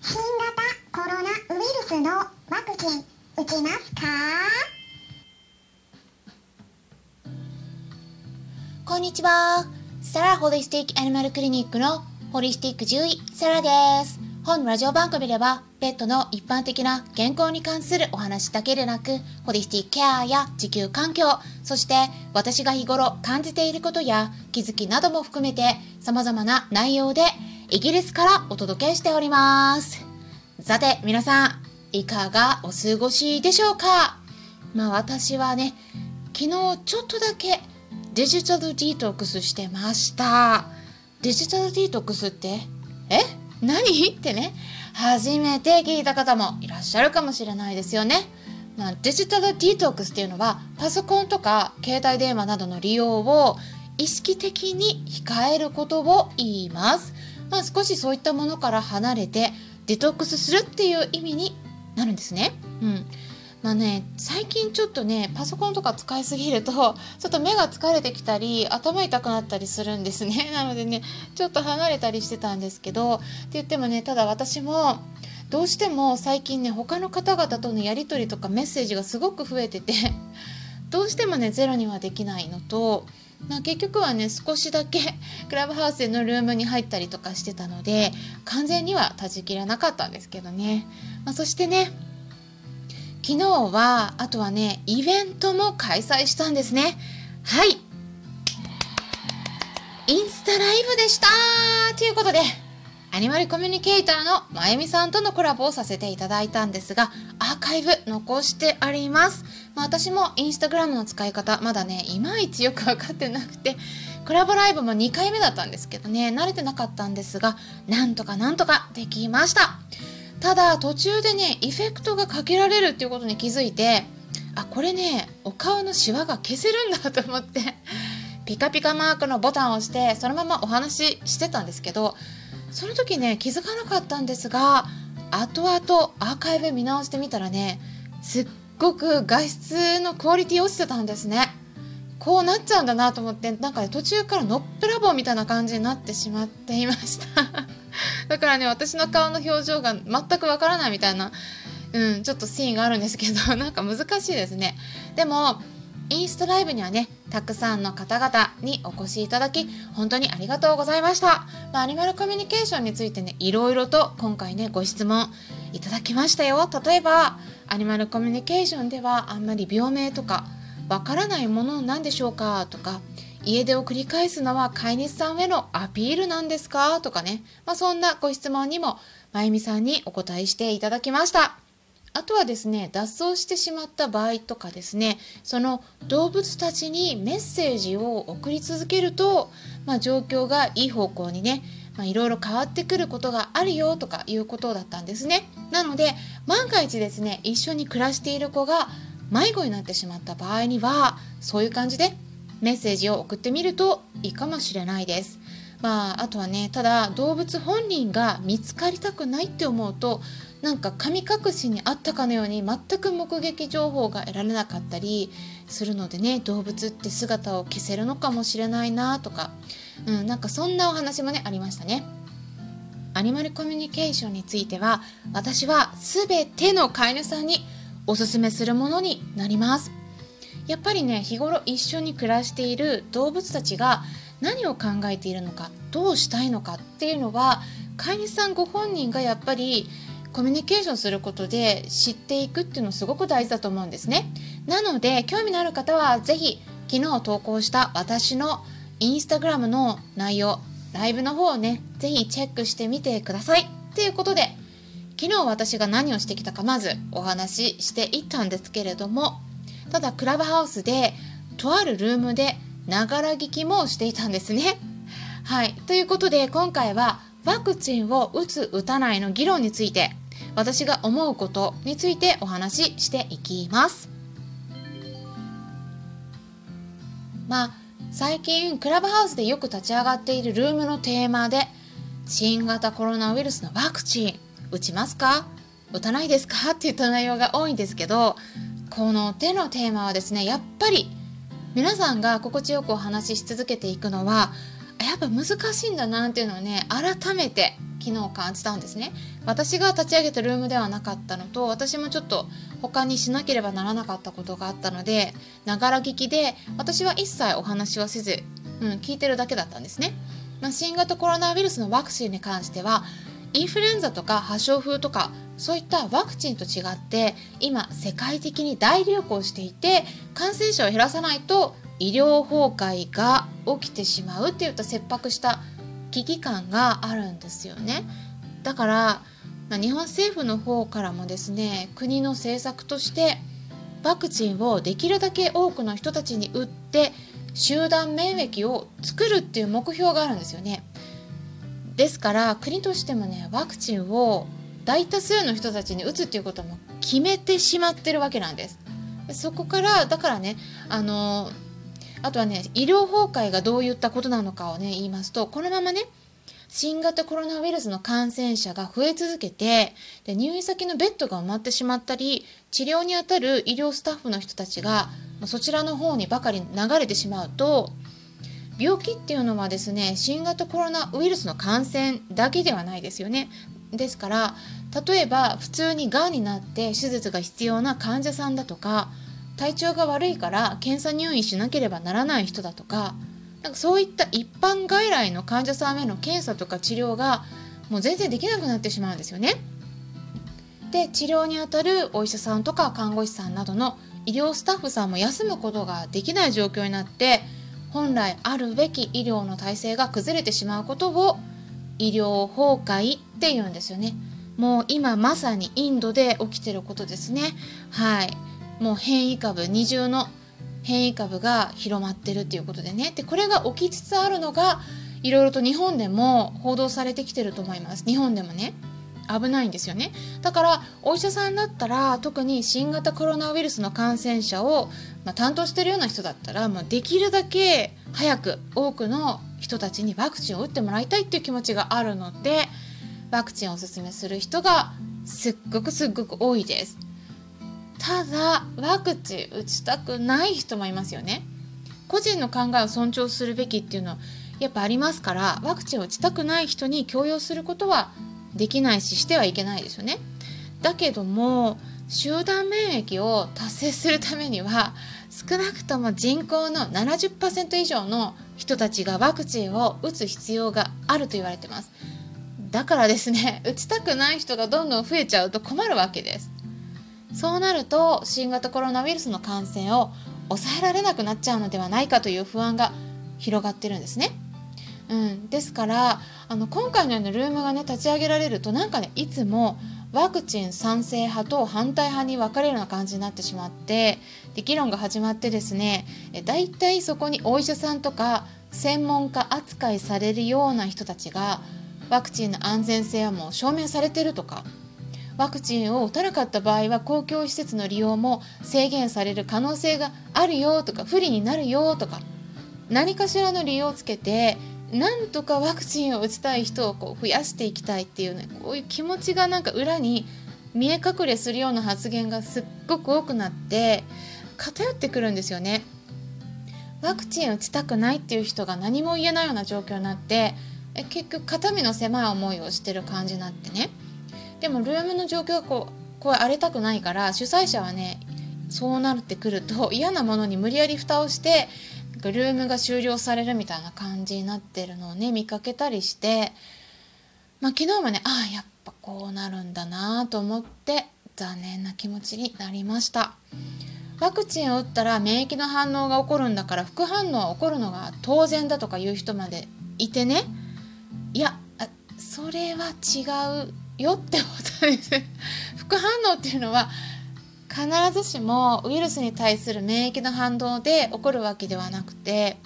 新型コロナウイルスのワクチン打ちますか？こんにちは。サラホリスティックアニマルクリニックのホリスティック獣医、サラです。本ラジオ番組では、ペットの一般的な健康に関するお話だけでなく、ホリスティックケアや地球環境、そして私が日頃感じていることや気づきなども含めて様々な内容でイギリスからお届けしております。さて、皆さん、いかがお過ごしでしょうか？まあ私はね、昨日ちょっとだけデジタルディトックスしてました。デジタルディトックスって、え？何？ってね、初めて聞いた方もいらっしゃるかもしれないですよね。まあ、デジタルディトックスっていうのは、パソコンとか携帯電話などの利用を意識的に控えることを言います。まあ、少しそういったものから離れてデトックスするっていう意味になるんですね。うん。まあね、最近ちょっとね、パソコンとか使いすぎると、ちょっと目が疲れてきたり、頭痛くなったりするんですね。なのでね、ちょっと離れたりしてたんですけど、って言ってもね、ただ私も、どうしても最近ね、他の方々とのやり取りとかメッセージがすごく増えてて、どうしてもね、ゼロにはできないのと、まあ、結局はね少しだけ クラブハウスのルームに入ったりとかしてたので完全には断ち切らなかったんですけどね、まあ、そしてね昨日はあとはねイベントも開催したんですね。はい。インスタライブでしたということで。アニマルコミュニケーターのまゆみさんとのコラボをさせていただいたんですがアーカイブ残してあります、まあ、私もインスタグラムの使い方まだねいまいちよく分かってなくてコラボライブも2回目だったんですけどね慣れてなかったんですがなんとかなんとかできました。ただ途中でねエフェクトがかけられるっていうことに気づいてあこれねお顔のシワが消せるんだと思ってピカピカマークのボタンを押してそのままお話ししてたんですけどその時ね気づかなかったんですが後々アーカイブ見直してみたらねすっごく画質のクオリティ落ちてたんですね。こうなっちゃうんだなと思ってなんかね途中からのっぺらぼうみたいな感じになってしまっていました。だからね私の顔の表情が全くわからないみたいなうんちょっとシーンがあるんですけどなんか難しいですね。でもインスタライブにはね、たくさんの方々にお越しいただき、本当にありがとうございました。まあ、アニマルコミュニケーションについてね、いろいろと今回ね、ご質問いただきましたよ。例えば、アニマルコミュニケーションではあんまり病名とか、わからないものなんでしょうか？とか、家出を繰り返すのは飼い主さんへのアピールなんですか？とかね、まあ、そんなご質問にも、まゆみさんにお答えしていただきました。あとはですね脱走してしまった場合とかですねその動物たちにメッセージを送り続けると、まあ、状況がいい方向にねいろいろ変わってくることがあるよとかいうことだったんですね。なので万が一ですね一緒に暮らしている子が迷子になってしまった場合にはそういう感じでメッセージを送ってみるといいかもしれないです。まああとはねただ動物本人が見つかりたくないって思うとなんか神隠しにあったかのように全く目撃情報が得られなかったりするのでね動物って姿を消せるのかもしれないなとか、うん、なんかそんなお話もねありましたね。アニマルコミュニケーションについては私は全ての飼い主さんにおすすめするものになります。やっぱりね日頃一緒に暮らしている動物たちが何を考えているのかどうしたいのかっていうのは飼い主さんご本人がやっぱりコミュニケーションすることで知っていくっていうのすごく大事だと思うんですね。なので興味のある方はぜひ昨日投稿した私のインスタグラムの内容ライブの方をねぜひチェックしてみてください。ということで昨日私が何をしてきたかまずお話ししていったんですけれどもただクラブハウスでとあるルームでながら聞きもしていたんですね。はいということで今回はワクチンを打つ打たないの議論について私が思うことについてお話ししていきます。まあ最近クラブハウスでよく立ち上がっているルームのテーマで新型コロナウイルスのワクチン打ちますか？打たないですか？っていった内容が多いんですけどこの手のテーマはですねやっぱり皆さんが心地よくお話しし続けていくのはやっぱ難しいんだなっていうのをね改めて昨日感じたんですね。私が立ち上げたルームではなかったのと私もちょっと他にしなければならなかったことがあったのでながら聞きで私は一切お話はせず、うん、聞いてるだけだったんですね、まあ、新型コロナウイルスのワクチンに関してはインフルエンザとか破傷風とかそういったワクチンと違って今世界的に大流行していて感染者を減らさないと医療崩壊が起きてしまうっていった切迫した危機感があるんですよね。だから、まあ、日本政府の方からもですね国の政策としてワクチンをできるだけ多くの人たちに打って集団免疫を作るっていう目標があるんですよね。ですから国としてもねワクチンを大多数の人たちに打つっていうことも決めてしまってるわけなんです。そこからだからねあのあとはね医療崩壊がどういったことなのかをね言いますとこのままね新型コロナウイルスの感染者が増え続けてで入院先のベッドが埋まってしまったり治療にあたる医療スタッフの人たちがそちらの方にばかり流れてしまうと病気っていうのはですね新型コロナウイルスの感染だけではないですよね。ですから例えば普通にがんになって手術が必要な患者さんだとか体調が悪いから検査入院しなければならない人だとかなんかそういった一般外来の患者さんへの検査とか治療がもう全然できなくなってしまうんですよね。で治療にあたるお医者さんとか看護師さんなどの医療スタッフさんも休むことができない状況になって本来あるべき医療の体制が崩れてしまうことを医療崩壊っていうんですよね。もう今まさにインドで起きてることですね。はい。もう変異株二重の変異株が広まってるっていうことでね。でこれが起きつつあるのがいろいろと日本でも報道されてきてると思います。日本でもね。危ないんですよね。だからお医者さんだったら特に新型コロナウイルスの感染者を、まあ、担当してるような人だったらもうできるだけ早く多くの人たちにワクチンを打ってもらいたいっていう気持ちがあるのでワクチンをおすすめする人がすっごくすっごく多いです。ただワクチン打ちたくない人もいますよね。個人の考えを尊重するべきっていうのはやっぱありますからワクチンを打ちたくない人に強要することはできないししてはいけないですよね。だけども集団免疫を達成するためには少なくとも人口の70%以上の人たちがワクチンを打つ必要があると言われてます。だからですね打ちたくない人がどんどん増えちゃうと困るわけです。そうなると新型コロナウイルスの感染を抑えられなくなっちゃうのではないかという不安が広がってるんですね。うん、ですからあの今回のようなルームがね立ち上げられるとなんかねいつもワクチン賛成派と反対派に分かれるような感じになってしまってで議論が始まってですねだいたいそこにお医者さんとか専門家扱いされるような人たちがワクチンの安全性はもう証明されてるとかワクチンを打たなかった場合は公共施設の利用も制限される可能性があるよとか不利になるよとか何かしらの理由をつけてなんとかワクチンを打ちたい人をこう増やしていきたいっていうねこういう気持ちがなんか裏に見え隠れするような発言がすっごく多くなって偏ってくるんですよね。ワクチン打ちたくないっていう人が何も言えないような状況になってえ結局肩身の狭い思いをしてる感じになってねでもルームの状況がこうこう荒れたくないから主催者はねそうなってくると 嫌なものに無理やり蓋をしてルームが終了されるみたいな感じになってるのをね見かけたりして、まあ、昨日もねああやっぱこうなるんだなと思って残念な気持ちになりました。ワクチンを打ったら免疫の反応が起こるんだから副反応は起こるのが当然だとかいう人までいてね。いやそれは違うよってもたんです副反応っていうのは必ずしもウイルスに対する免疫の反応で起こるわけではなくて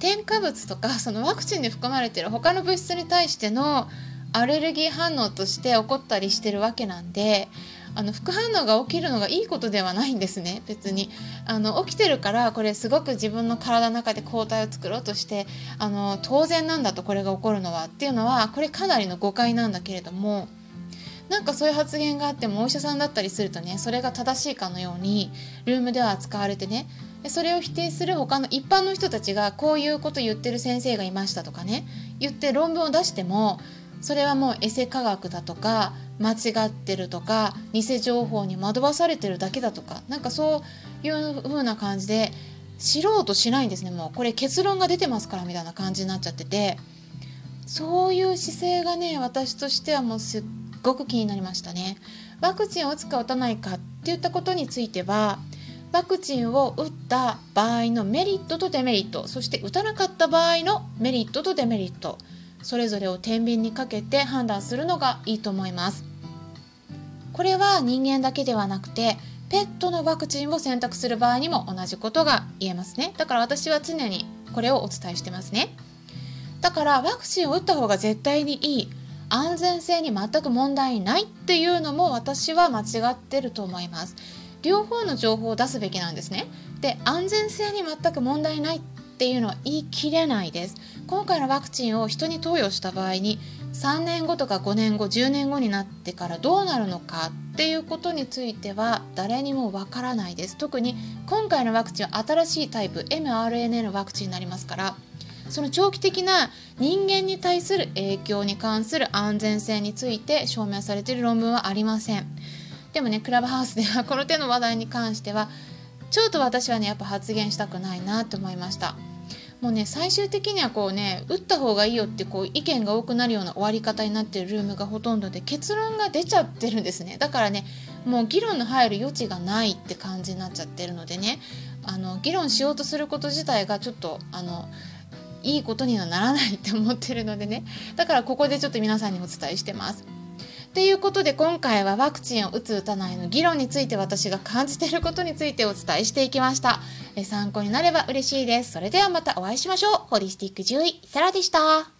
添加物とかそのワクチンに含まれている他の物質に対してのアレルギー反応として起こったりしてるわけなんであの副反応が起きるのがいいことではないんですね。別に。あの起きてるからこれすごく自分の体の中で抗体を作ろうとしてあの当然なんだとこれが起こるのはっていうのはこれかなりの誤解なんだけれどもなんかそういう発言があってもお医者さんだったりするとねそれが正しいかのようにルームでは扱われてねそれを否定する他の一般の人たちがこういうこと言ってる先生がいましたとかね言って論文を出してもそれはもうエセ科学だとか間違ってるとか偽情報に惑わされてるだけだとかなんかそういう風な感じで知ろうとしないんですね。もうこれ結論が出てますからみたいな感じになっちゃってて。そういう姿勢がね私としてはもうすっごく気になりましたね。ワクチンを打つか打たないかっていったことについてはワクチンを打った場合のメリットとデメリットそして打たなかった場合のメリットとデメリット。それぞれを天秤にかけて判断するのがいいと思います。これは人間だけではなくてペットのワクチンを選択する場合にも同じことが言えますね。だから私は常にこれをお伝えしてますね。だからワクチンを打った方が絶対にいい安全性に全く問題ないっていうのも私は間違ってると思います。両方の情報を出すべきなんですね。で安全性に全く問題ないっっていうのは言い切れないです。今回のワクチンを人に投与した場合に3年後とか5年後10年後になってからどうなるのかっていうことについては誰にもわからないです。特に今回のワクチンは新しいタイプ mRNA のワクチンになりますからその長期的な人間に対する影響に関する安全性について証明されている論文はありません。でもねクラブハウスではこの手の話題に関してはちょっと私はねやっぱ発言したくないなと思いました。もうね最終的にはこうね打った方がいいよってこう意見が多くなるような終わり方になってるルームがほとんどで結論が出ちゃってるんですね。だからねもう議論の入る余地がないって感じになっちゃってるのでねあの議論しようとすること自体がちょっとあのいいことにはならないって思ってるのでね。だからここでちょっと皆さんにお伝えしてます。ということで今回はワクチンを打つ打たないの議論について私が感じていることについてお伝えしていきました。え参考になれば嬉しいです。それではまたお会いしましょう。ホリスティック獣医サラでした。